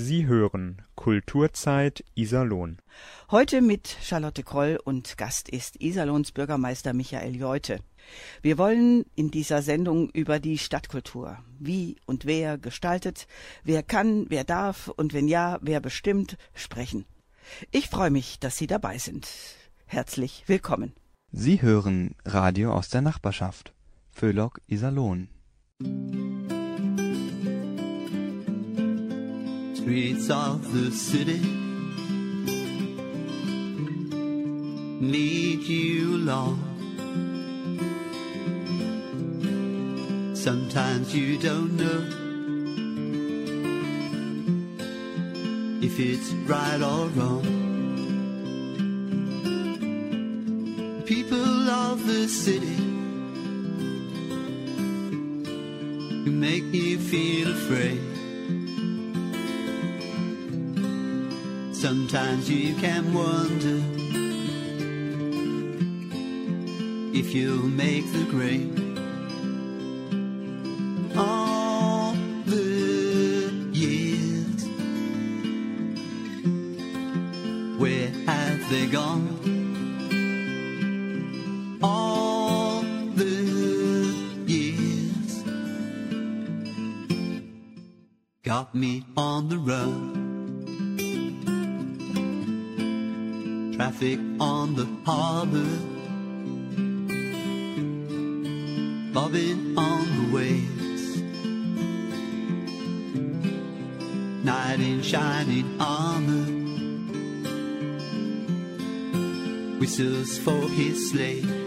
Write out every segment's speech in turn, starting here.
Sie hören Kulturzeit Iserlohn. Heute mit Charlotte Kroll und Gast ist Iserlohns Bürgermeister Michael Jeute. Wir wollen in dieser Sendung über die Stadtkultur, wie und wer gestaltet, wer kann, wer darf und wenn ja, wer bestimmt, sprechen. Ich freue mich, dass Sie dabei sind. Herzlich willkommen. Sie hören Radio aus der Nachbarschaft. Föhlock Iserlohn. Streets of the city need you long. Sometimes you don't know if it's right or wrong. People of the city who make you feel afraid. Sometimes you can wonder if you'll make the grade. All the years, where have they gone? All the years got me on the run. Traffic on the harbor, bobbing on the waves. Knight in shining armor, whistles for his slave.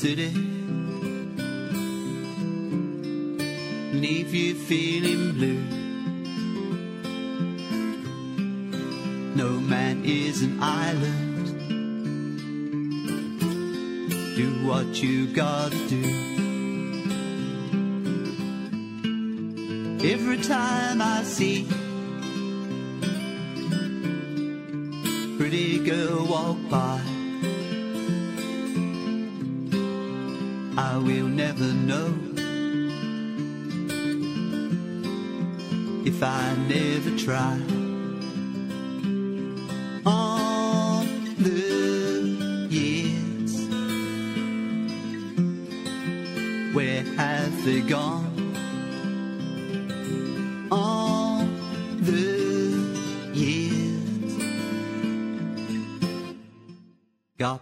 City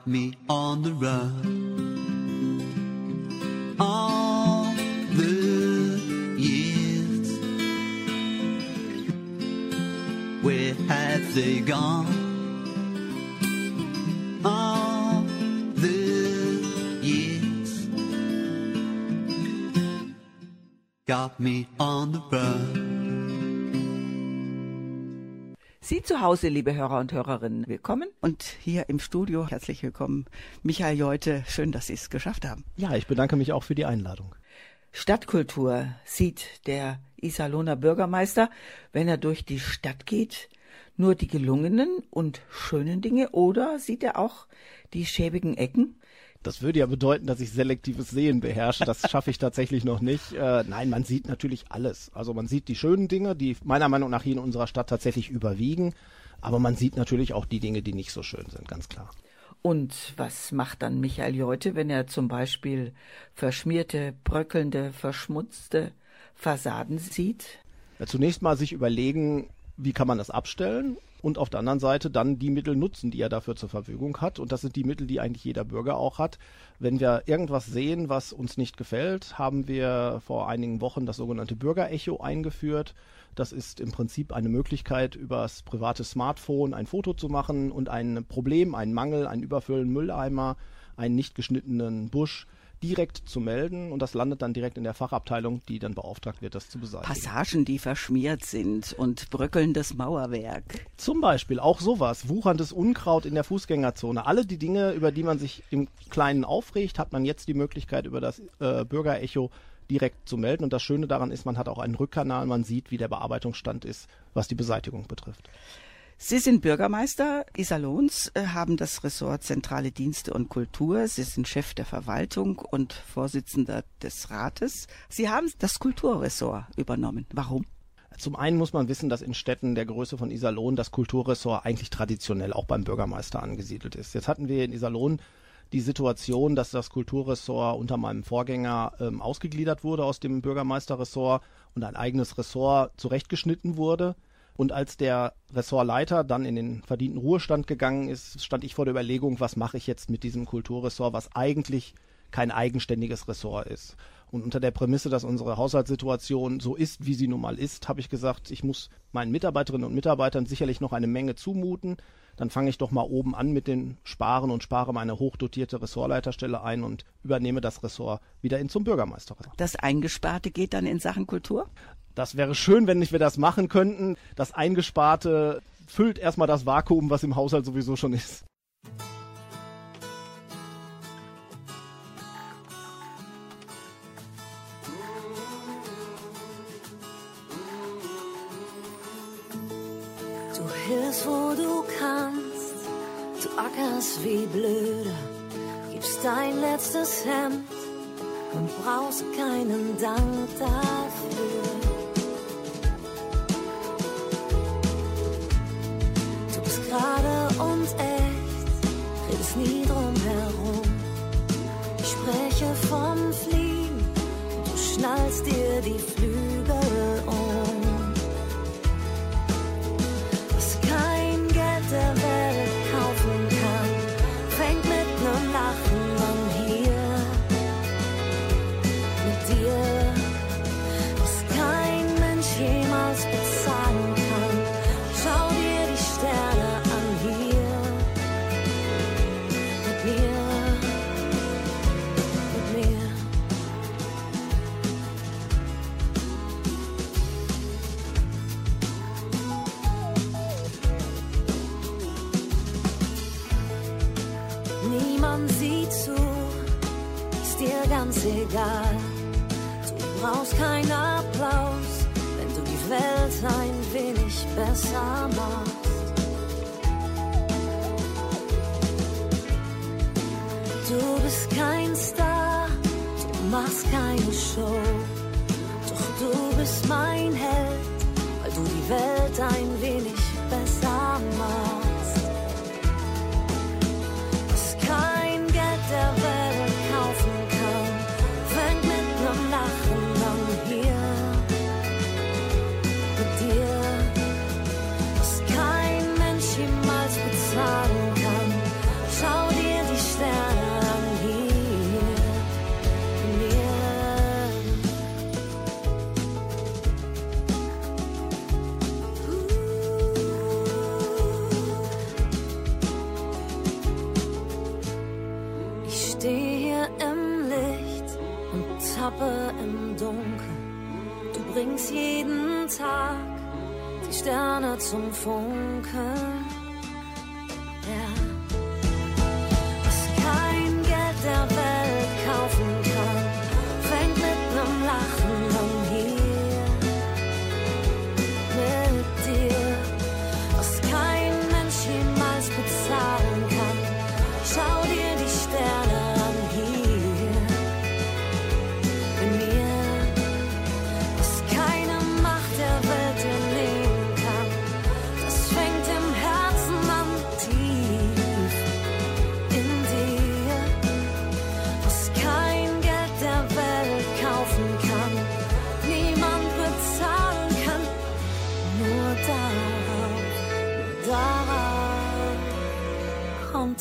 me on the run. all the years. Where have they gone? All the years got me on the run. Sie zu Hause, liebe Hörer und Hörerinnen, willkommen. Und hier im Studio herzlich willkommen, Michael Jeute. Schön, dass Sie es geschafft haben. Ja, ich bedanke mich auch für die Einladung. Stadtkultur sieht der Iserlohner Bürgermeister, wenn er durch die Stadt geht, nur die gelungenen und schönen Dinge oder sieht er auch die schäbigen Ecken? Das würde ja bedeuten, dass ich selektives Sehen beherrsche. Das schaffe ich tatsächlich noch nicht. Äh, nein, man sieht natürlich alles. Also man sieht die schönen Dinge, die meiner Meinung nach hier in unserer Stadt tatsächlich überwiegen. Aber man sieht natürlich auch die Dinge, die nicht so schön sind, ganz klar. Und was macht dann Michael Jeute, wenn er zum Beispiel verschmierte, bröckelnde, verschmutzte Fassaden sieht? Ja, zunächst mal sich überlegen, wie kann man das abstellen und auf der anderen Seite dann die Mittel nutzen, die er dafür zur Verfügung hat. Und das sind die Mittel, die eigentlich jeder Bürger auch hat. Wenn wir irgendwas sehen, was uns nicht gefällt, haben wir vor einigen Wochen das sogenannte Bürgerecho eingeführt. Das ist im Prinzip eine Möglichkeit, über das private Smartphone ein Foto zu machen und ein Problem, einen Mangel, einen überfüllten Mülleimer, einen nicht geschnittenen Busch direkt zu melden und das landet dann direkt in der Fachabteilung, die dann beauftragt wird, das zu beseitigen. Passagen, die verschmiert sind und bröckelndes Mauerwerk. Zum Beispiel auch sowas, wucherndes Unkraut in der Fußgängerzone. Alle die Dinge, über die man sich im Kleinen aufregt, hat man jetzt die Möglichkeit, über das äh, Bürgerecho direkt zu melden. Und das Schöne daran ist, man hat auch einen Rückkanal, man sieht, wie der Bearbeitungsstand ist, was die Beseitigung betrifft. Sie sind Bürgermeister Iserlohns, äh, haben das Ressort Zentrale Dienste und Kultur. Sie sind Chef der Verwaltung und Vorsitzender des Rates. Sie haben das Kulturressort übernommen. Warum? Zum einen muss man wissen, dass in Städten der Größe von Iserlohn das Kulturressort eigentlich traditionell auch beim Bürgermeister angesiedelt ist. Jetzt hatten wir in Iserlohn die Situation, dass das Kulturressort unter meinem Vorgänger ähm, ausgegliedert wurde aus dem Bürgermeisterressort und ein eigenes Ressort zurechtgeschnitten wurde. Und als der Ressortleiter dann in den verdienten Ruhestand gegangen ist, stand ich vor der Überlegung, was mache ich jetzt mit diesem Kulturressort, was eigentlich kein eigenständiges Ressort ist. Und unter der Prämisse, dass unsere Haushaltssituation so ist, wie sie nun mal ist, habe ich gesagt, ich muss meinen Mitarbeiterinnen und Mitarbeitern sicherlich noch eine Menge zumuten. Dann fange ich doch mal oben an mit den Sparen und spare meine hochdotierte Ressortleiterstelle ein und übernehme das Ressort wieder in zum Bürgermeister. Das Eingesparte geht dann in Sachen Kultur? Das wäre schön, wenn wir das machen könnten. Das Eingesparte füllt erstmal das Vakuum, was im Haushalt sowieso schon ist. Hilfst, wo du kannst, du ackerst wie blöde, gibst dein letztes Hemd und brauchst keinen Dank dafür. Du bist gerade und echt, redest nie drum herum. Ich spreche vom Fliegen, du schnallst dir die Flügel egal. Du brauchst keinen Applaus, wenn du die Welt ein wenig besser machst. Du bist kein Star, du machst keine Show. Doch du bist mein Held, weil du die Welt ein wenig 从风看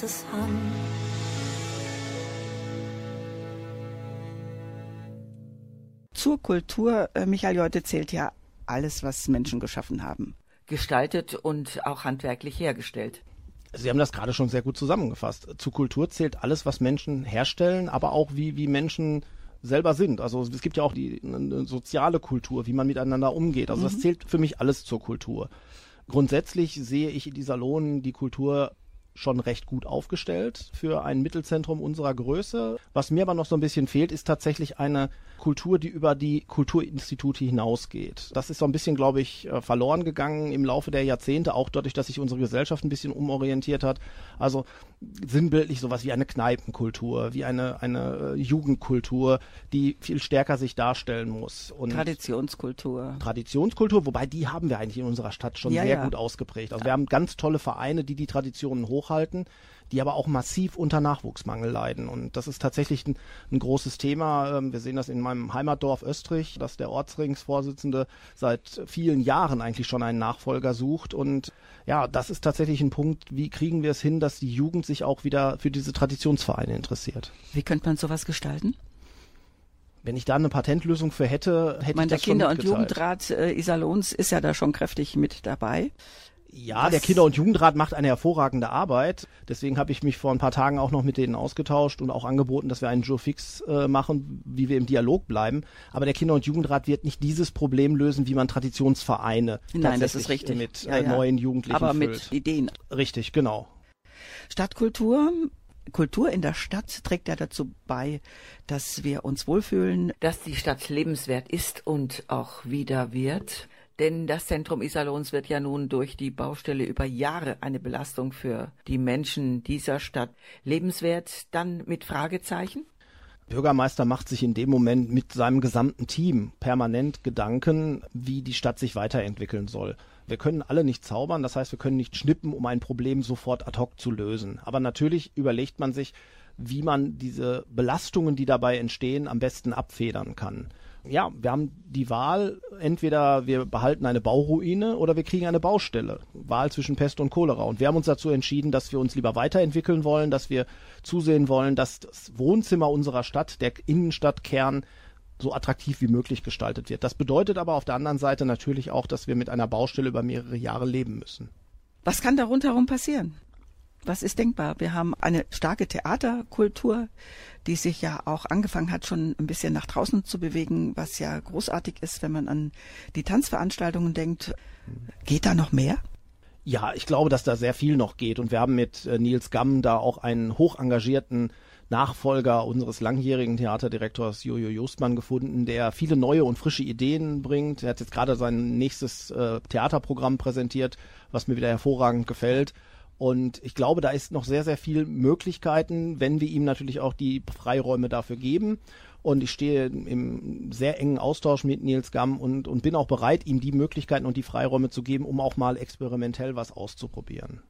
es an. Zur Kultur, äh, Michael Jolte, zählt ja alles, was Menschen geschaffen haben. Gestaltet und auch handwerklich hergestellt. Sie haben das gerade schon sehr gut zusammengefasst. Zu Kultur zählt alles, was Menschen herstellen, aber auch wie, wie Menschen selber sind. Also es gibt ja auch die eine soziale Kultur, wie man miteinander umgeht. Also das zählt für mich alles zur Kultur. Grundsätzlich sehe ich in dieser Lohn die Kultur schon recht gut aufgestellt für ein Mittelzentrum unserer Größe. Was mir aber noch so ein bisschen fehlt, ist tatsächlich eine Kultur, die über die Kulturinstitute hinausgeht. Das ist so ein bisschen, glaube ich, äh, verloren gegangen im Laufe der Jahrzehnte, auch dadurch, dass sich unsere Gesellschaft ein bisschen umorientiert hat. Also sinnbildlich sowas wie eine Kneipenkultur, wie eine, eine äh, Jugendkultur, die viel stärker sich darstellen muss. Und Traditionskultur. Traditionskultur, wobei die haben wir eigentlich in unserer Stadt schon Ja, sehr ja. gut ausgeprägt. Also wir haben ganz tolle Vereine, die die Traditionen hochhalten, die aber auch massiv unter Nachwuchsmangel leiden. Und das ist tatsächlich ein, ein großes Thema. Ähm, Wir sehen das in meinem Heimatdorf Österreich, dass der Ortsringsvorsitzende seit vielen Jahren eigentlich schon einen Nachfolger sucht. Und ja, das ist tatsächlich ein Punkt, wie kriegen wir es hin, dass die Jugend sich auch wieder für diese Traditionsvereine interessiert. Wie könnte man sowas gestalten? Wenn ich da eine Patentlösung für hätte, hätte Ich meine, ich der das schon Kinder- und. Jugendrat äh, Iserlohns ist ja da schon kräftig mit dabei. Ja, Was- der Kinder- und Jugendrat macht eine hervorragende Arbeit. Deswegen habe ich mich vor ein paar Tagen auch noch mit denen ausgetauscht und auch angeboten, dass wir einen Joe Fix äh, machen, wie wir im Dialog bleiben. Aber der Kinder- und Jugendrat wird nicht dieses Problem lösen, wie man Traditionsvereine Nein, das ist tatsächlich richtig. mit Ja, äh, ja. neuen Jugendlichen Aber füllt. mit Ideen. Richtig, genau. Stadtkultur, Kultur in der Stadt trägt ja dazu bei, dass wir uns wohlfühlen, dass die Stadt lebenswert ist und auch wieder wird. Denn das Zentrum Iserlohns wird ja nun durch die Baustelle über Jahre eine Belastung für die Menschen dieser Stadt. Lebenswert dann mit Fragezeichen? Bürgermeister macht sich in dem Moment mit seinem gesamten Team permanent Gedanken, wie die Stadt sich weiterentwickeln soll. Wir können alle nicht zaubern, das heißt, wir können nicht schnippen, um ein Problem sofort ad hoc zu lösen. Aber natürlich überlegt man sich, wie man diese Belastungen, die dabei entstehen, am besten abfedern kann. Ja, wir haben die Wahl, entweder wir behalten eine Bauruine oder wir kriegen eine Baustelle. Wahl zwischen Pest und Cholera. Und wir haben uns dazu entschieden, dass wir uns lieber weiterentwickeln wollen, dass wir zusehen wollen, dass das Wohnzimmer unserer Stadt, der Innenstadtkern, so attraktiv wie möglich gestaltet wird. Das bedeutet aber auf der anderen Seite natürlich auch, dass wir mit einer Baustelle über mehrere Jahre leben müssen. Was kann da rundherum passieren? Was ist denkbar? Wir haben eine starke Theaterkultur, die sich ja auch angefangen hat, schon ein bisschen nach draußen zu bewegen, was ja großartig ist, wenn man an die Tanzveranstaltungen denkt. Geht da noch mehr? Ja, ich glaube, dass da sehr viel noch geht und wir haben mit äh, Nils Gamm da auch einen hoch engagierten Nachfolger unseres langjährigen Theaterdirektors Jojo Justmann gefunden, der viele neue und frische Ideen bringt. Er hat jetzt gerade sein nächstes äh, Theaterprogramm präsentiert, was mir wieder hervorragend gefällt. Und ich glaube, da ist noch sehr, sehr viel Möglichkeiten, wenn wir ihm natürlich auch die Freiräume dafür geben. Und ich stehe im sehr engen Austausch mit Nils Gamm und, und bin auch bereit, ihm die Möglichkeiten und die Freiräume zu geben, um auch mal experimentell was auszuprobieren.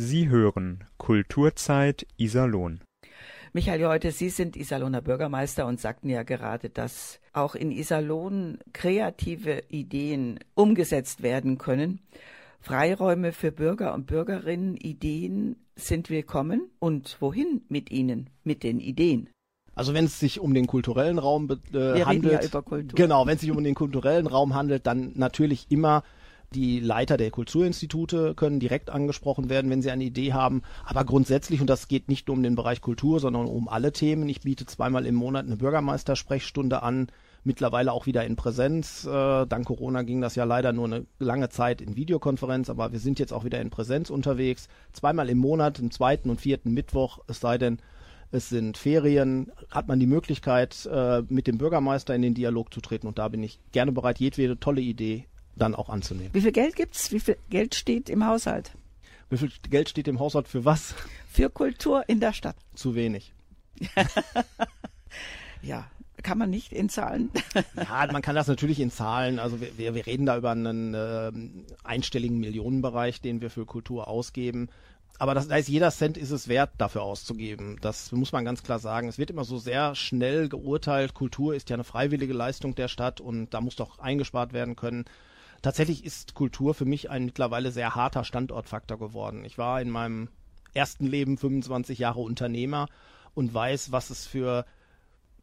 Sie hören Kulturzeit Iserlohn. Michael Jolte, Sie sind Iserlohner Bürgermeister und sagten ja gerade, dass auch in Iserlohn kreative Ideen umgesetzt werden können. Freiräume für Bürger und Bürgerinnen, Ideen sind willkommen. Und wohin mit ihnen, mit den Ideen? Also wenn es sich um den kulturellen Raum äh, Wir reden handelt, ja über Kultur. genau, wenn es sich um den kulturellen Raum handelt, dann natürlich immer die Leiter der Kulturinstitute können direkt angesprochen werden, wenn sie eine Idee haben. Aber grundsätzlich, und das geht nicht nur um den Bereich Kultur, sondern um alle Themen. Ich biete zweimal im Monat eine Bürgermeistersprechstunde an, mittlerweile auch wieder in Präsenz. Äh, dank Corona ging das ja leider nur eine lange Zeit in Videokonferenz, aber wir sind jetzt auch wieder in Präsenz unterwegs. Zweimal im Monat, am zweiten und vierten Mittwoch, es sei denn, es sind Ferien, hat man die Möglichkeit, äh, mit dem Bürgermeister in den Dialog zu treten und da bin ich gerne bereit, jedwede tolle Idee dann auch anzunehmen. Wie viel Geld gibt's? Wie viel Geld steht im Haushalt? Wie viel Geld steht im Haushalt für was? Für Kultur in der Stadt. Zu wenig. Ja, kann man nicht in Zahlen. Ja, man kann das natürlich in Zahlen, also wir, wir, wir reden da über einen ähm, einstelligen Millionenbereich, den wir für Kultur ausgeben. Aber das, da ist jeder Cent ist es wert, dafür auszugeben. Das muss man ganz klar sagen. Es wird immer so sehr schnell geurteilt. Kultur ist ja eine freiwillige Leistung der Stadt und da muss doch eingespart werden können. Tatsächlich ist Kultur für mich ein mittlerweile sehr harter Standortfaktor geworden. Ich war in meinem ersten Leben 25 Jahre Unternehmer und weiß, was es für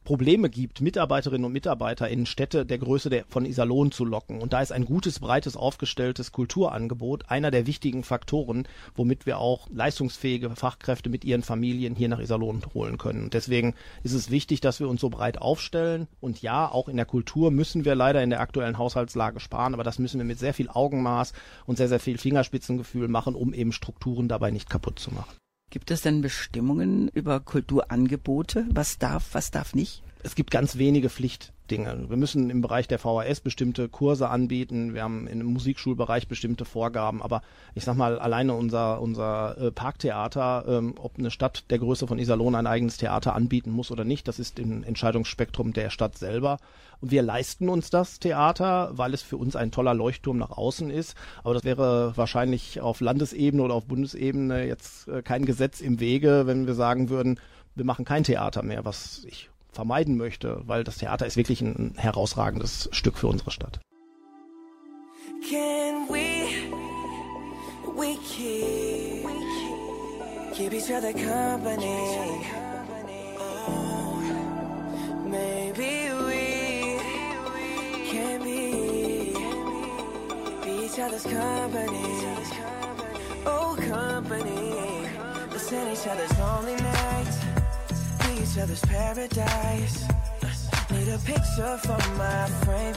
Probleme gibt, Mitarbeiterinnen und Mitarbeiter in Städte der Größe der, von Iserlohn zu locken. Und da ist ein gutes, breites, aufgestelltes Kulturangebot einer der wichtigen Faktoren, womit wir auch leistungsfähige Fachkräfte mit ihren Familien hier nach Iserlohn holen können. Und deswegen ist es wichtig, dass wir uns so breit aufstellen. Und ja, auch in der Kultur müssen wir leider in der aktuellen Haushaltslage sparen, aber das müssen wir mit sehr viel Augenmaß und sehr, sehr viel Fingerspitzengefühl machen, um eben Strukturen dabei nicht kaputt zu machen. Gibt es denn Bestimmungen über Kulturangebote? Was darf, was darf nicht? Es gibt ganz wenige Pflichtdinge. Wir müssen im Bereich der VHS bestimmte Kurse anbieten. Wir haben im Musikschulbereich bestimmte Vorgaben. Aber ich sag mal, alleine unser, unser äh, Parktheater, ähm, ob eine Stadt der Größe von Iserlohn ein eigenes Theater anbieten muss oder nicht, das ist im Entscheidungsspektrum der Stadt selber. Und wir leisten uns das Theater, weil es für uns ein toller Leuchtturm nach außen ist. Aber das wäre wahrscheinlich auf Landesebene oder auf Bundesebene jetzt äh, kein Gesetz im Wege, wenn wir sagen würden, wir machen kein Theater mehr, was ich vermeiden möchte, weil das Theater ist wirklich ein herausragendes Stück für unsere Stadt. Can we, we keep, keep each other company? Oh, maybe we can be, be each other's company. Oh, company. Listen each other's lonely nights, each other's paradise. Need a picture for my frame.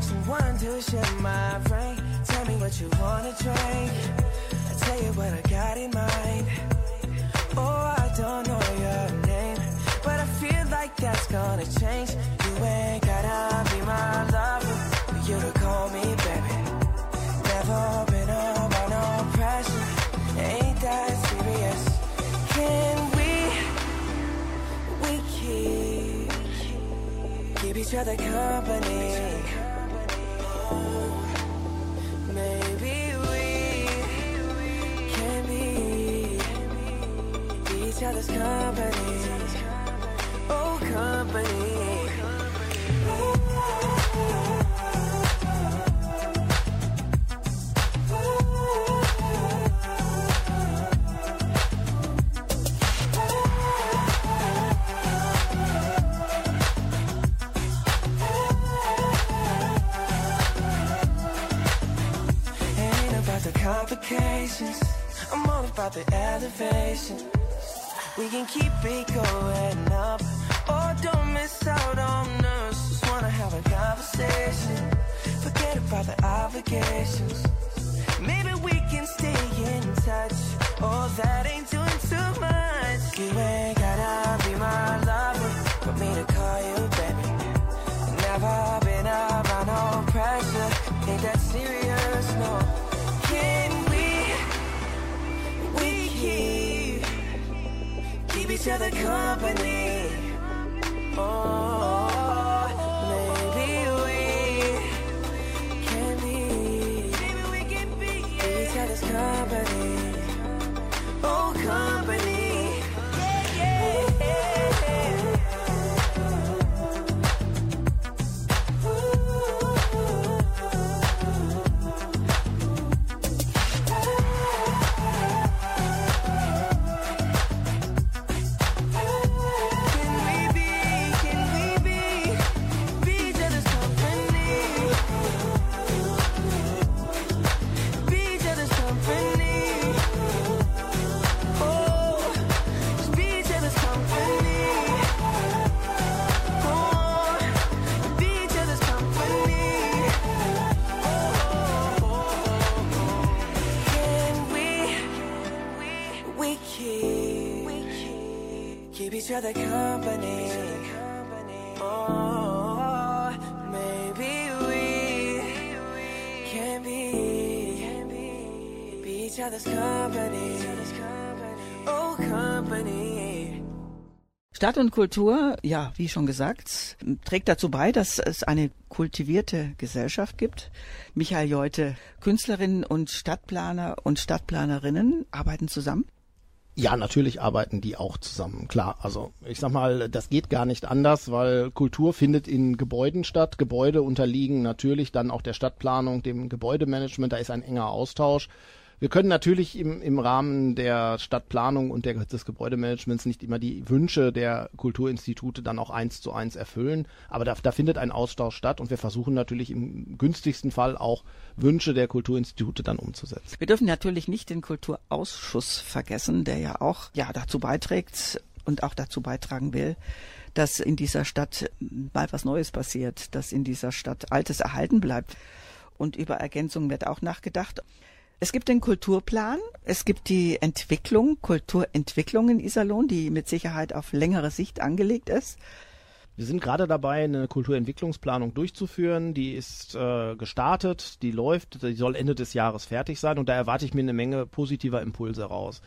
Someone to share my brain. Tell me what you wanna drink. I tell you what I got in mind. Oh, I don't know your name, but I feel like that's gonna change. You ain't gotta be my lover for you to call me baby. Never been under no pressure. Ain't that serious? Can keep each other company. Maybe we can be each other's company. Oh, company. The. I'm all about the elevation. We can keep it going up. Oh, don't miss out on us. Just wanna have a conversation. Forget about the obligations. Maybe we can stay in touch. Oh, that ain't doing too much. You ain't gotta be my lover for me to call you baby. Never been around no pressure. Ain't that serious? Each other company. Oh, Stadt und Kultur, ja, wie schon gesagt, trägt dazu bei, dass es eine kultivierte Gesellschaft gibt. Michael Jolte, Künstlerinnen und Stadtplaner und Stadtplanerinnen arbeiten zusammen. Ja, natürlich arbeiten die auch zusammen, klar. Also ich sag mal, das geht gar nicht anders, weil Kultur findet in Gebäuden statt. Gebäude unterliegen natürlich dann auch der Stadtplanung, dem Gebäudemanagement, da ist ein enger Austausch. Wir können natürlich im, im Rahmen der Stadtplanung und der, des Gebäudemanagements nicht immer die Wünsche der Kulturinstitute dann auch eins zu eins erfüllen, aber da, da findet ein Austausch statt und wir versuchen natürlich im günstigsten Fall auch Wünsche der Kulturinstitute dann umzusetzen. Wir dürfen natürlich nicht den Kulturausschuss vergessen, der ja auch ja dazu beiträgt und auch dazu beitragen will, dass in dieser Stadt mal was Neues passiert, dass in dieser Stadt Altes erhalten bleibt. Und über Ergänzungen wird auch nachgedacht. Es gibt den Kulturplan, es gibt die Entwicklung, Kulturentwicklung in Iserlohn, die mit Sicherheit auf längere Sicht angelegt ist. Wir sind gerade dabei, eine Kulturentwicklungsplanung durchzuführen. Die ist äh, gestartet, die läuft, die soll Ende des Jahres fertig sein und da erwarte ich mir eine Menge positiver Impulse raus.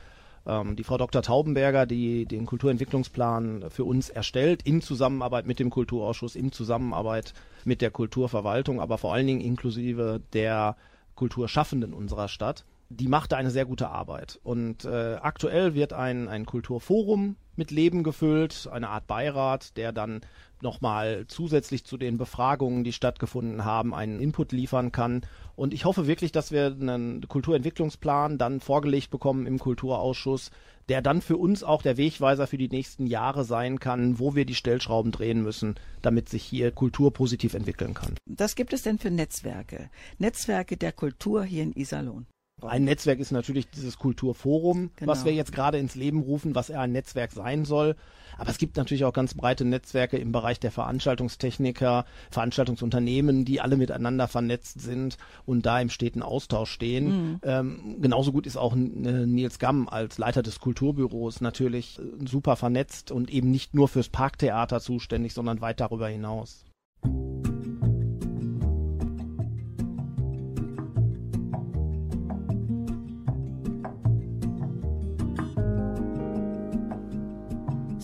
Ähm, die Frau Dr. Taubenberger, die den Kulturentwicklungsplan für uns erstellt, in Zusammenarbeit mit dem Kulturausschuss, in Zusammenarbeit mit der Kulturverwaltung, aber vor allen Dingen inklusive der Kulturschaffenden unserer Stadt, die macht da eine sehr gute Arbeit. Und äh, aktuell wird ein, ein Kulturforum mit Leben gefüllt, eine Art Beirat, der dann nochmal zusätzlich zu den Befragungen, die stattgefunden haben, einen Input liefern kann. Und ich hoffe wirklich, dass wir einen Kulturentwicklungsplan dann vorgelegt bekommen im Kulturausschuss, der dann für uns auch der Wegweiser für die nächsten Jahre sein kann, wo wir die Stellschrauben drehen müssen, damit sich hier Kultur positiv entwickeln kann. Was gibt es denn für Netzwerke? Netzwerke der Kultur hier in Iserlohn. Ein Netzwerk ist natürlich dieses Kulturforum, Genau. was wir jetzt gerade ins Leben rufen, was eher ein Netzwerk sein soll. Aber es gibt natürlich auch ganz breite Netzwerke im Bereich der Veranstaltungstechniker, Veranstaltungsunternehmen, die alle miteinander vernetzt sind und da im steten Austausch stehen. Ähm, genauso gut ist auch äh, Nils Gamm als Leiter des Kulturbüros natürlich äh, super vernetzt und eben nicht nur fürs Parktheater zuständig, sondern weit darüber hinaus.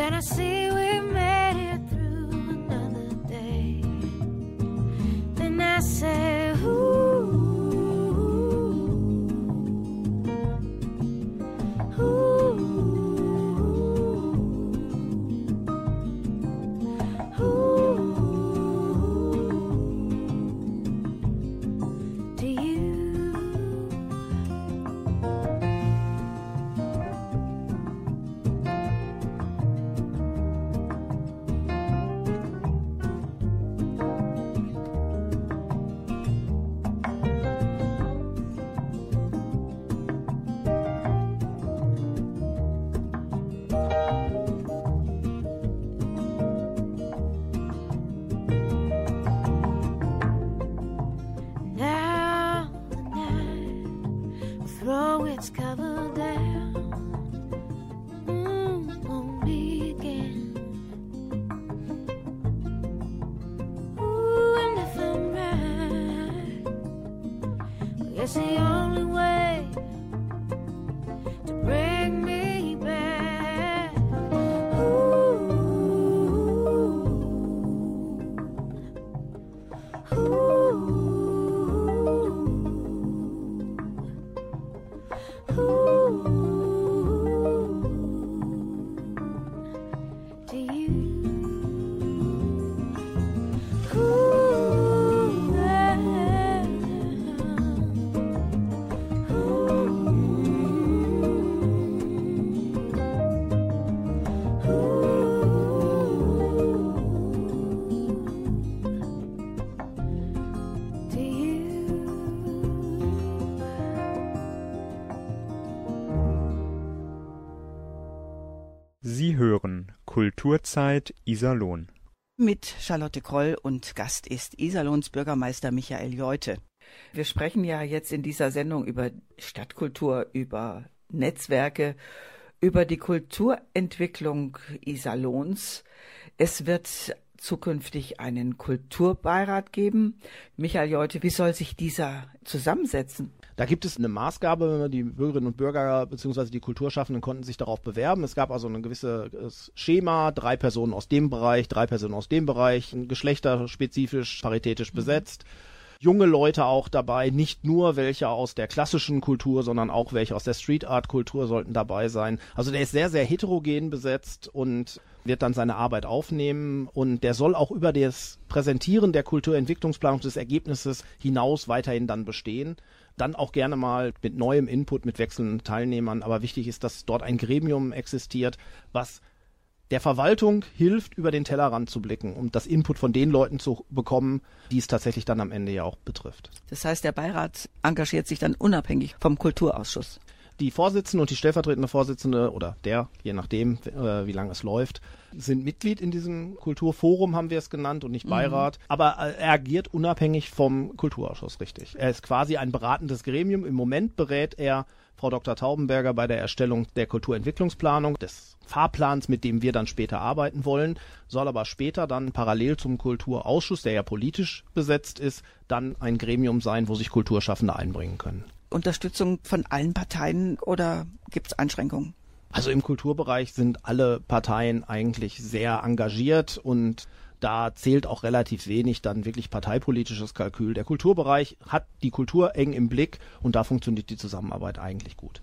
When I see we Kulturzeit Iserlohn. Mit Charlotte Kroll und Gast ist Iserlohns Bürgermeister Michael Jolte. Wir sprechen ja jetzt in dieser Sendung über Stadtkultur, über Netzwerke, über die Kulturentwicklung Iserlohns. Es wird zukünftig einen Kulturbeirat geben. Michael Jolte, wie soll sich dieser zusammensetzen? Da gibt es eine Maßgabe, die Bürgerinnen und Bürger bzw. die Kulturschaffenden konnten sich darauf bewerben. Es gab also ein gewisses Schema, drei Personen aus dem Bereich, drei Personen aus dem Bereich, geschlechterspezifisch, paritätisch besetzt. Junge Leute auch dabei, nicht nur welche aus der klassischen Kultur, sondern auch welche aus der Street Art Kultur sollten dabei sein. Also der ist sehr, sehr heterogen besetzt und wird dann seine Arbeit aufnehmen und der soll auch über das Präsentieren der Kulturentwicklungsplanung des Ergebnisses hinaus weiterhin dann bestehen dann auch gerne mal mit neuem Input, mit wechselnden Teilnehmern. Aber wichtig ist, dass dort ein Gremium existiert, was der Verwaltung hilft, über den Tellerrand zu blicken, um das Input von den Leuten zu bekommen, die es tatsächlich dann am Ende ja auch betrifft. Das heißt, der Beirat engagiert sich dann unabhängig vom Kulturausschuss. Die Vorsitzende und die stellvertretende Vorsitzende oder der, je nachdem, äh, wie lange es läuft, sind Mitglied in diesem Kulturforum, haben wir es genannt, und nicht Beirat. Aber äh, er agiert unabhängig vom Kulturausschuss, richtig. Er ist quasi ein beratendes Gremium. Im Moment berät er Frau Dr. Taubenberger bei der Erstellung der Kulturentwicklungsplanung, des Fahrplans, mit dem wir dann später arbeiten wollen, soll aber später dann parallel zum Kulturausschuss, der ja politisch besetzt ist, dann ein Gremium sein, wo sich Kulturschaffende einbringen können. Unterstützung von allen Parteien oder gibt es Einschränkungen? Also im Kulturbereich sind alle Parteien eigentlich sehr engagiert und da zählt auch relativ wenig dann wirklich parteipolitisches Kalkül. Der Kulturbereich hat die Kultur eng im Blick und da funktioniert die Zusammenarbeit eigentlich gut.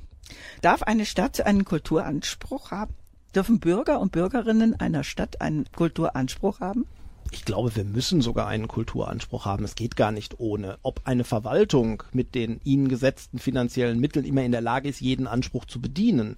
Darf eine Stadt einen Kulturanspruch haben? Dürfen Bürger und Bürgerinnen einer Stadt einen Kulturanspruch haben? Ich glaube, wir müssen sogar einen Kulturanspruch haben. Es geht gar nicht ohne. Ob eine Verwaltung mit den ihnen gesetzten finanziellen Mitteln immer in der Lage ist, jeden Anspruch zu bedienen,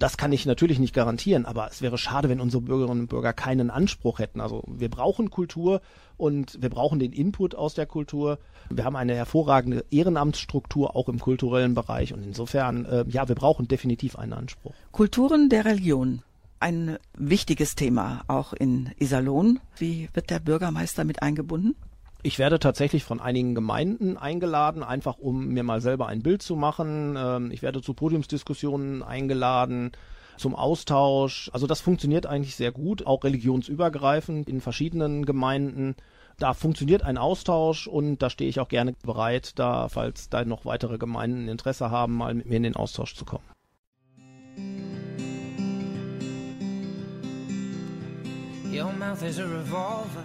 das kann ich natürlich nicht garantieren, aber es wäre schade, wenn unsere Bürgerinnen und Bürger keinen Anspruch hätten. Also wir brauchen Kultur und wir brauchen den Input aus der Kultur. Wir haben eine hervorragende Ehrenamtsstruktur auch im kulturellen Bereich und insofern, äh, ja, wir brauchen definitiv einen Anspruch. Kulturen der Religion. Ein wichtiges Thema auch in Iserlohn. Wie wird der Bürgermeister mit eingebunden? Ich werde tatsächlich von einigen Gemeinden eingeladen, einfach um mir mal selber ein Bild zu machen. Ähm, Ich werde zu Podiumsdiskussionen eingeladen, zum Austausch. Also das funktioniert eigentlich sehr gut, auch religionsübergreifend in verschiedenen Gemeinden. Da funktioniert ein Austausch und da stehe ich auch gerne bereit, da, falls da noch weitere Gemeinden Interesse haben, mal mit mir in den Austausch zu kommen. Your mouth is a revolver,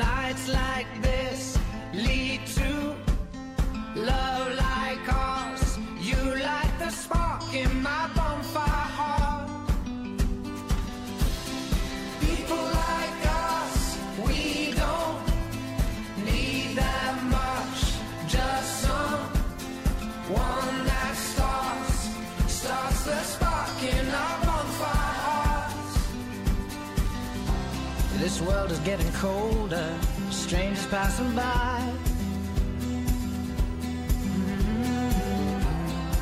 Nights like colder, strangers passing by.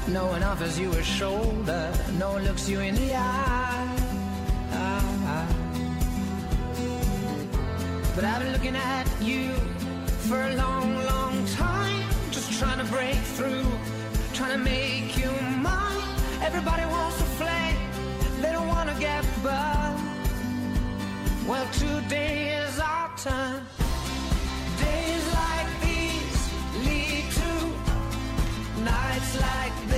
No one offers you a shoulder, no one looks you in the eye. But I've been looking at you for a long, long time, just trying to break through, trying to make you mine. Everybody wants to flame, they don't want to get burned. Well, today turn. Days like these lead to nights like this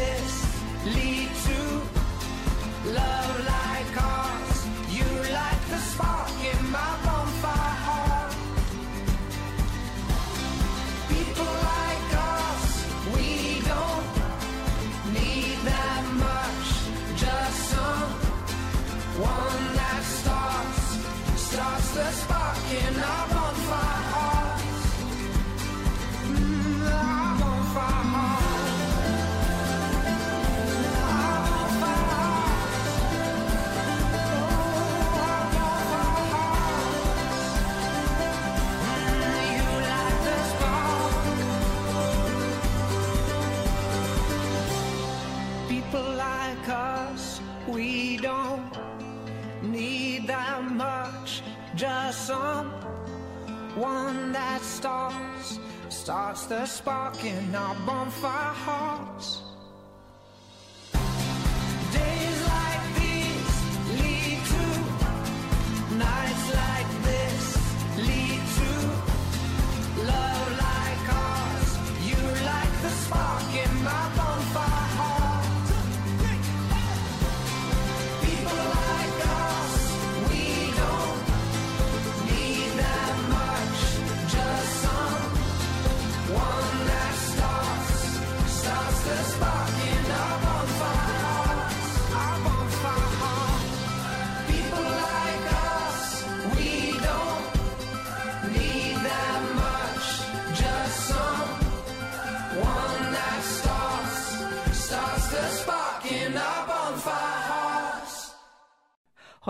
that starts, starts the spark in our bonfire hearts.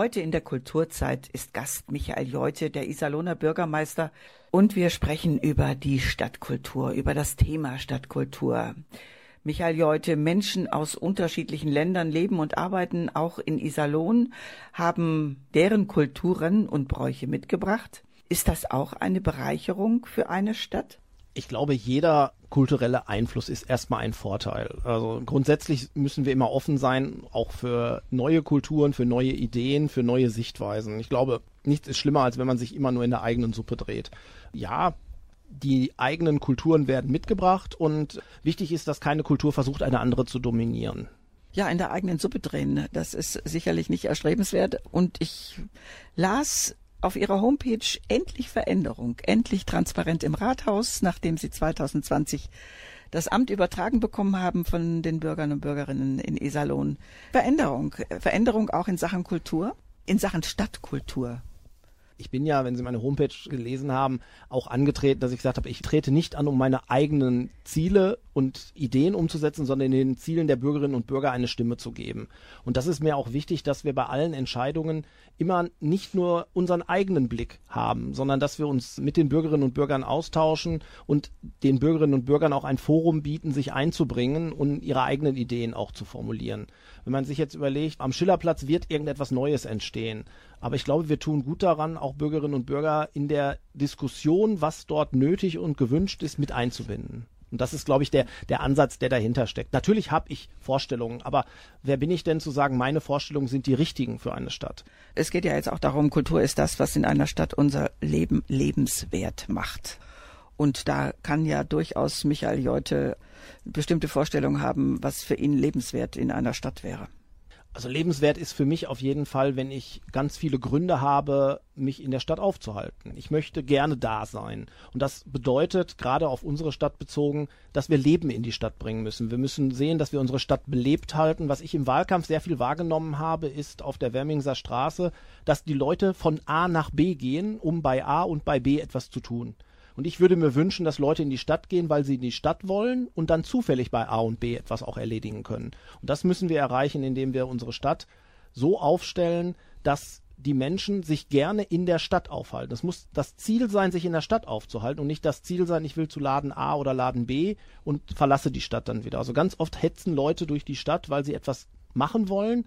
Heute in der Kulturzeit ist Gast Michael Jeute, der Iserlohner Bürgermeister, und wir sprechen über die Stadtkultur, über das Thema Stadtkultur. Michael Jeute, Menschen aus unterschiedlichen Ländern leben und arbeiten auch in Iserlohn, haben deren Kulturen und Bräuche mitgebracht. Ist das auch eine Bereicherung für eine Stadt? Ich glaube, jeder kulturelle Einfluss ist erstmal ein Vorteil. Also grundsätzlich müssen wir immer offen sein, auch für neue Kulturen, für neue Ideen, für neue Sichtweisen. Ich glaube, nichts ist schlimmer, als wenn man sich immer nur in der eigenen Suppe dreht. Ja, die eigenen Kulturen werden mitgebracht und wichtig ist, dass keine Kultur versucht, eine andere zu dominieren. Ja, in der eigenen Suppe drehen, das ist sicherlich nicht erstrebenswert. Und ich las auf ihrer Homepage endlich Veränderung, endlich transparent im Rathaus, nachdem sie 2020 das Amt übertragen bekommen haben von den Bürgern und Bürgerinnen in Iserlohn. Veränderung, Veränderung auch in Sachen Kultur, in Sachen Stadtkultur. Ich bin ja, wenn Sie meine Homepage gelesen haben, auch angetreten, dass ich gesagt habe, ich trete nicht an, um meine eigenen Ziele und Ideen umzusetzen, sondern in den Zielen der Bürgerinnen und Bürger eine Stimme zu geben. Und das ist mir auch wichtig, dass wir bei allen Entscheidungen immer nicht nur unseren eigenen Blick haben, sondern dass wir uns mit den Bürgerinnen und Bürgern austauschen und den Bürgerinnen und Bürgern auch ein Forum bieten, sich einzubringen und ihre eigenen Ideen auch zu formulieren. Wenn man sich jetzt überlegt, am Schillerplatz wird irgendetwas Neues entstehen. Aber ich glaube, wir tun gut daran, auch Bürgerinnen und Bürger in der Diskussion, was dort nötig und gewünscht ist, mit einzubinden. Und das ist, glaube ich, der, der Ansatz, der dahinter steckt. Natürlich habe ich Vorstellungen, aber wer bin ich denn zu sagen, meine Vorstellungen sind die richtigen für eine Stadt? Es geht ja jetzt auch darum, Kultur ist das, was in einer Stadt unser Leben lebenswert macht. Und da kann ja durchaus Michael Jeute bestimmte Vorstellungen haben, was für ihn lebenswert in einer Stadt wäre. Also lebenswert ist für mich auf jeden Fall, wenn ich ganz viele Gründe habe, mich in der Stadt aufzuhalten. Ich möchte gerne da sein. Und das bedeutet, gerade auf unsere Stadt bezogen, dass wir Leben in die Stadt bringen müssen. Wir müssen sehen, dass wir unsere Stadt belebt halten. Was ich im Wahlkampf sehr viel wahrgenommen habe, ist auf der Wermingser Straße, dass die Leute von A nach B gehen, um bei A und bei B etwas zu tun. Und ich würde mir wünschen, dass Leute in die Stadt gehen, weil sie in die Stadt wollen und dann zufällig bei A und B etwas auch erledigen können. Und das müssen wir erreichen, indem wir unsere Stadt so aufstellen, dass die Menschen sich gerne in der Stadt aufhalten. Es muss das Ziel sein, sich in der Stadt aufzuhalten und nicht das Ziel sein, ich will zu Laden A oder Laden B und verlasse die Stadt dann wieder. Also ganz oft hetzen Leute durch die Stadt, weil sie etwas machen wollen,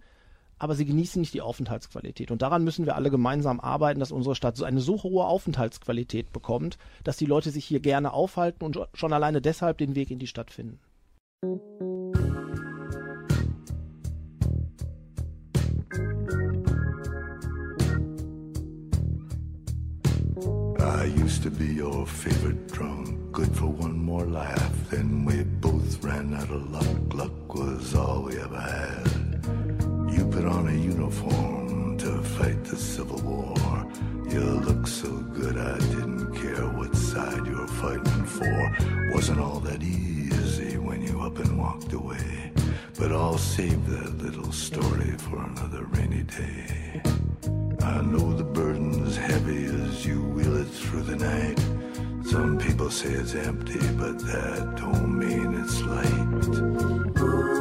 aber sie genießen nicht die Aufenthaltsqualität. Und daran müssen wir alle gemeinsam arbeiten, dass unsere Stadt so eine so hohe Aufenthaltsqualität bekommt, dass die Leute sich hier gerne aufhalten und schon alleine deshalb den Weg in die Stadt finden. I used to be your favorite drunk, good for one more laugh. Then we both ran out of luck. Luck was all we ever had. You put on a uniform to fight the Civil War. You looked so good, I didn't care what side you were fighting for. Wasn't all that easy when you up and walked away. But I'll save that little story for another rainy day. I know the burden's heavy as you wheel it through the night. Some people say it's empty, but that don't mean it's light.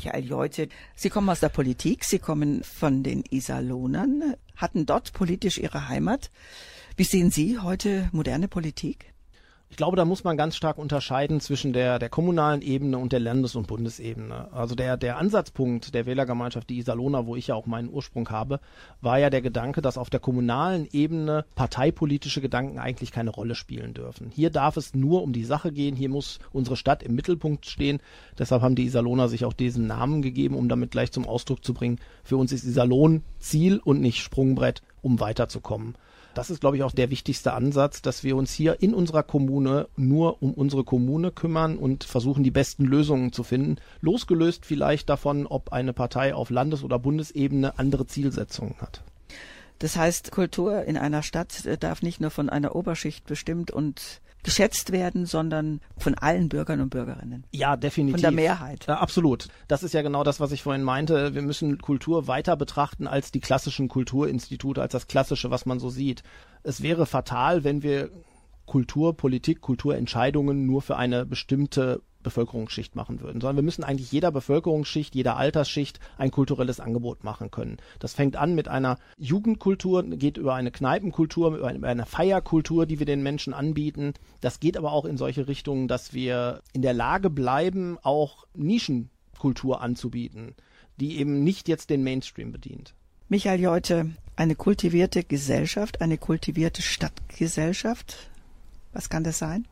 Michael Jeute, Sie kommen aus der Politik, Sie kommen von den Iserlohnern, hatten dort politisch Ihre Heimat. Wie sehen Sie heute moderne Politik? Ich glaube, da muss man ganz stark unterscheiden zwischen der, der kommunalen Ebene und der Landes- und Bundesebene. Also der, der Ansatzpunkt der Wählergemeinschaft, die Iserlohner, wo ich ja auch meinen Ursprung habe, war ja der Gedanke, dass auf der kommunalen Ebene parteipolitische Gedanken eigentlich keine Rolle spielen dürfen. Hier darf es nur um die Sache gehen, hier muss unsere Stadt im Mittelpunkt stehen. Deshalb haben die Iserlohner sich auch diesen Namen gegeben, um damit gleich zum Ausdruck zu bringen, für uns ist Iserlohn Ziel und nicht Sprungbrett, um weiterzukommen. Das ist, glaube ich, auch der wichtigste Ansatz, dass wir uns hier in unserer Kommune nur um unsere Kommune kümmern und versuchen, die besten Lösungen zu finden. Losgelöst vielleicht davon, ob eine Partei auf Landes- oder Bundesebene andere Zielsetzungen hat. Das heißt, Kultur in einer Stadt äh, darf nicht nur von einer Oberschicht bestimmt und geschätzt werden, sondern von allen Bürgern und Bürgerinnen. Ja, definitiv. Von der Mehrheit. Ja, absolut. Das ist ja genau das, was ich vorhin meinte. Wir müssen Kultur weiter betrachten als die klassischen Kulturinstitute, als das Klassische, was man so sieht. Es wäre fatal, wenn wir Kulturpolitik, Kulturentscheidungen nur für eine bestimmte Bevölkerungsschicht machen würden, sondern wir müssen eigentlich jeder Bevölkerungsschicht, jeder Altersschicht ein kulturelles Angebot machen können. Das fängt an mit einer Jugendkultur, geht über eine Kneipenkultur, über eine, Feierkultur, die wir den Menschen anbieten. Das geht aber auch in solche Richtungen, dass wir in der Lage bleiben, auch Nischenkultur anzubieten, die eben nicht jetzt den Mainstream bedient. Michael Jolte, eine kultivierte Gesellschaft, eine kultivierte Stadtgesellschaft. Was kann das sein?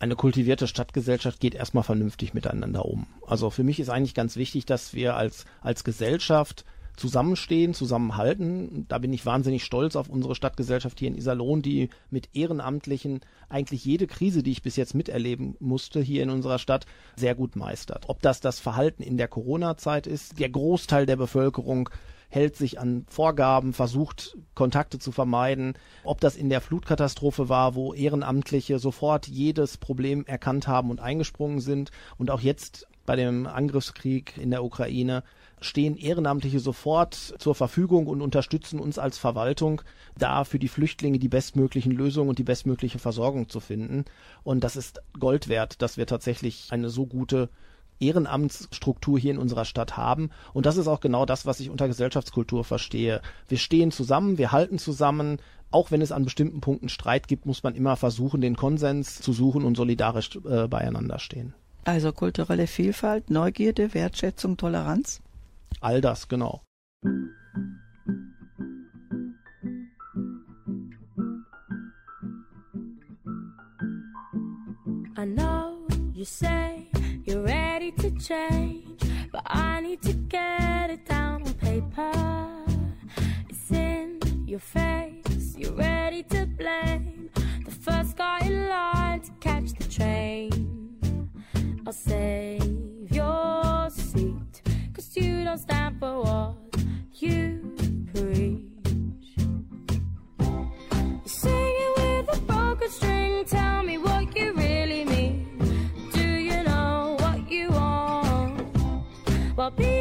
eine kultivierte Stadtgesellschaft geht erstmal vernünftig miteinander um. Also für mich ist eigentlich ganz wichtig, dass wir als, als Gesellschaft zusammenstehen, zusammenhalten. Da bin ich wahnsinnig stolz auf unsere Stadtgesellschaft hier in Iserlohn, die mit Ehrenamtlichen eigentlich jede Krise, die ich bis jetzt miterleben musste hier in unserer Stadt, sehr gut meistert. Ob das das Verhalten in der Corona-Zeit ist, der Großteil der Bevölkerung hält sich an Vorgaben, versucht Kontakte zu vermeiden. Ob das in der Flutkatastrophe war, wo Ehrenamtliche sofort jedes Problem erkannt haben und eingesprungen sind und auch jetzt bei dem Angriffskrieg in der Ukraine stehen Ehrenamtliche sofort zur Verfügung und unterstützen uns als Verwaltung, da für die Flüchtlinge die bestmöglichen Lösungen und die bestmögliche Versorgung zu finden. Und das ist Gold wert, dass wir tatsächlich eine so gute Ehrenamtsstruktur hier in unserer Stadt haben. Und das ist auch genau das, was ich unter Gesellschaftskultur verstehe. Wir stehen zusammen, wir halten zusammen. Auch wenn es an bestimmten Punkten Streit gibt, muss man immer versuchen, den Konsens zu suchen und solidarisch äh, beieinander stehen. Also kulturelle Vielfalt, Neugierde, Wertschätzung, Toleranz? All das, genau. I know you say you're ready to change, but I need to get it down on paper. It's in your face, you're ready to blame the first guy in line to catch the train. I'll save your seat, cause you don't stand for what you preach. You're singing with a broken string, tell me be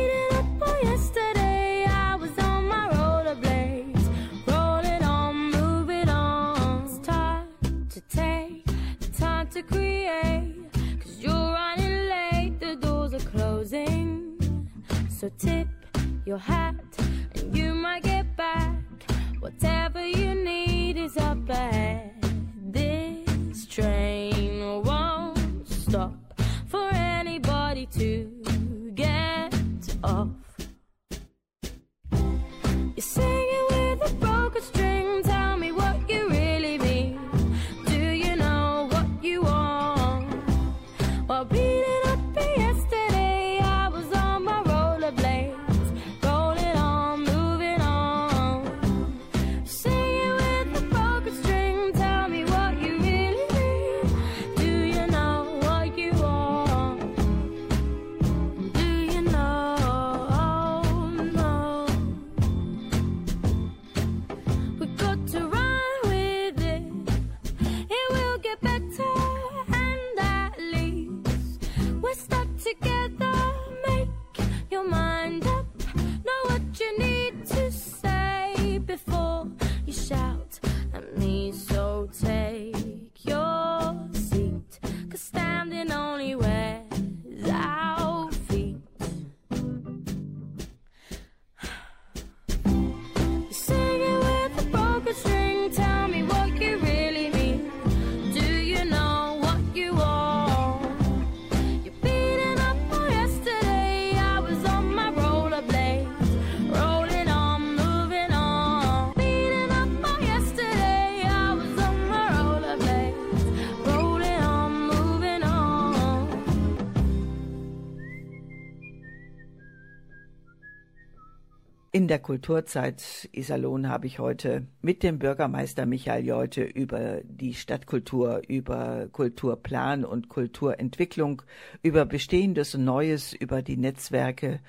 In der Kulturzeit Iserlohn habe ich heute mit dem Bürgermeister Michael Jolte über die Stadtkultur, über Kulturplan und Kulturentwicklung, über Bestehendes und Neues, über die Netzwerke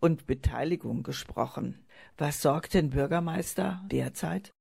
und Beteiligung gesprochen. Was sorgt den Bürgermeister derzeit?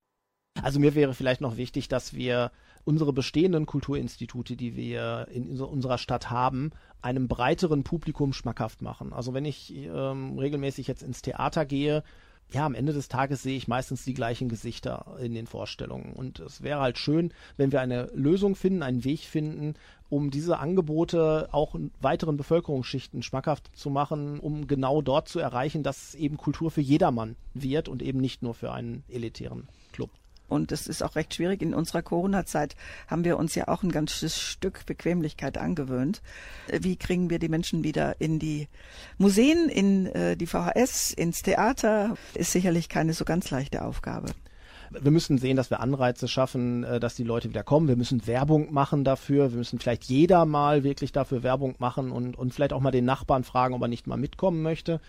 Also mir wäre vielleicht noch wichtig, dass wir unsere bestehenden Kulturinstitute, die wir in unser- unserer Stadt haben, einem breiteren Publikum schmackhaft machen. Also wenn ich ähm, regelmäßig jetzt ins Theater gehe, ja, am Ende des Tages sehe ich meistens die gleichen Gesichter in den Vorstellungen. Und es wäre halt schön, wenn wir eine Lösung finden, einen Weg finden, um diese Angebote auch weiteren Bevölkerungsschichten schmackhaft zu machen, um genau dort zu erreichen, dass eben Kultur für jedermann wird und eben nicht nur für einen elitären Club. Und es ist auch recht schwierig. In unserer Corona-Zeit haben wir uns ja auch ein ganzes Stück Bequemlichkeit angewöhnt. Wie kriegen wir die Menschen wieder in die Museen, in äh, die VHS, ins Theater? Ist sicherlich keine so ganz leichte Aufgabe. Wir müssen sehen, dass wir Anreize schaffen, äh, dass die Leute wieder kommen. Wir müssen Werbung machen dafür. Wir müssen vielleicht jeder mal wirklich dafür Werbung machen und, und vielleicht auch mal den Nachbarn fragen, ob er nicht mal mitkommen möchte.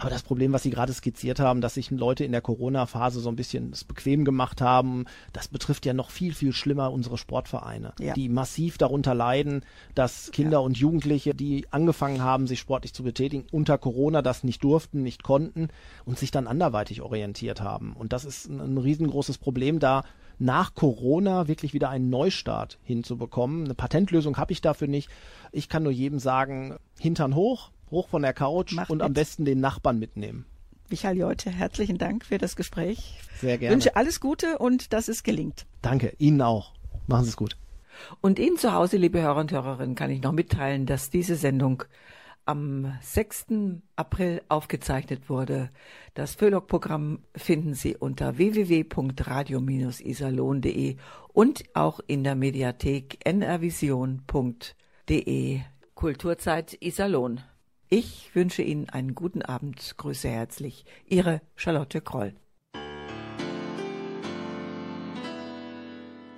Aber das Problem, was Sie gerade skizziert haben, dass sich Leute in der Corona-Phase so ein bisschen es bequem gemacht haben, das betrifft ja noch viel, viel schlimmer unsere Sportvereine, Ja. die massiv darunter leiden, dass Kinder und Jugendliche, die angefangen haben, sich sportlich zu betätigen, unter Corona das nicht durften, nicht konnten und sich dann anderweitig orientiert haben. Und das ist ein, ein riesengroßes Problem, da nach Corona wirklich wieder einen Neustart hinzubekommen. Eine Patentlösung habe ich dafür nicht. Ich kann nur jedem sagen, Hintern hoch, hoch von der Couch Macht und am mit. besten den Nachbarn mitnehmen. Michael Jolte, herzlichen Dank für das Gespräch. Sehr gerne. Wünsche alles Gute und dass es gelingt. Danke, Ihnen auch. Machen Sie es gut. Und Ihnen zu Hause, liebe Hörer und Hörerinnen, kann ich noch mitteilen, dass diese Sendung am 6. April aufgezeichnet wurde. Das Föhlock-Programm finden Sie unter www.radio-isalon.de und auch in der Mediathek nrvision.de Kulturzeit Iserlohn. Ich wünsche Ihnen einen guten Abend. Grüße herzlich. Ihre Charlotte Kroll.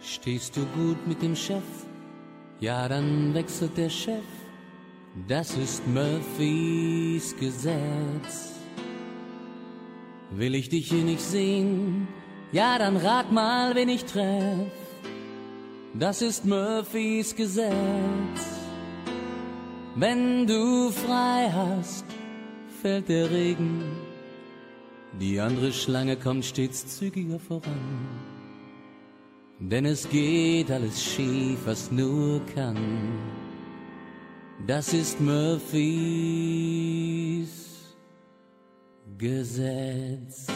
Stehst du gut mit dem Chef? Ja, dann wechselt der Chef. Das ist Murphys Gesetz. Will ich dich hier nicht sehen? Ja, dann rat mal, wen ich treff. Das ist Murphys Gesetz. Wenn du frei hast, fällt der Regen. Die andere Schlange kommt stets zügiger voran. Denn es geht alles schief, was nur kann. Das ist Murphys Gesetz.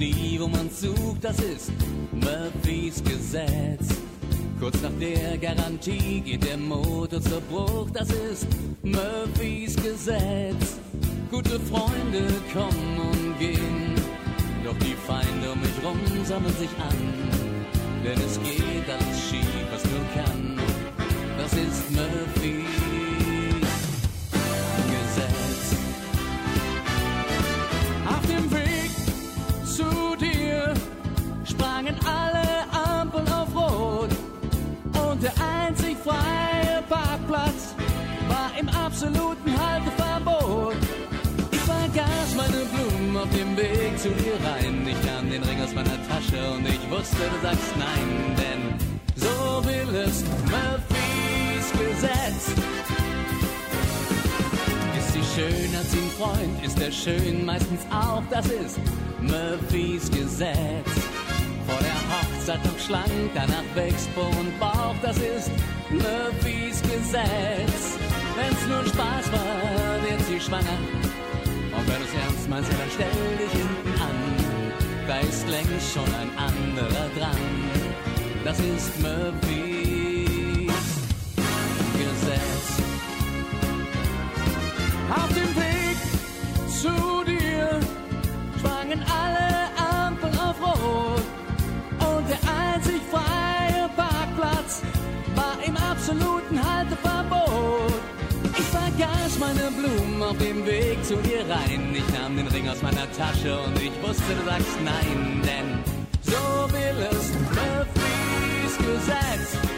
Nie, wo man sucht. Das ist Murphys Gesetz. Kurz nach der Garantie geht der Motor zur Bruch. Das ist Murphys Gesetz. Gute Freunde kommen und gehen. Doch die Feinde um mich rum sammeln sich an. Denn es geht alles schief, was nur kann. Das ist Murphys im absoluten Halteverbot. Ich vergaß meine Blumen auf dem Weg zu dir rein. Ich nahm den Ring aus meiner Tasche und ich wusste, du sagst nein, denn so will es Murphys Gesetz. Ist sie schön, sie einen Freund, ist er schön meistens auch, das ist Murphys Gesetz. Vor der Hochzeit noch schlank, danach wächst Po und Bauch, das ist Murphys Gesetz. Wenn's nur Spaß war, wird sie schwanger. Und wenn du's ernst meinst, ja, dann stell dich hinten an. Da ist längst schon ein anderer dran. Das ist Murphys Gesetz. Auf dem Weg zu dir schwangen alle Ampeln auf Rot und der einzig freie Parkplatz war im absoluten Halteverbot. Vergaß meine Blumen auf dem Weg zu dir rein. Ich nahm den Ring aus meiner Tasche und ich wusste, du sagst nein, denn so will es Murphys Gesetz.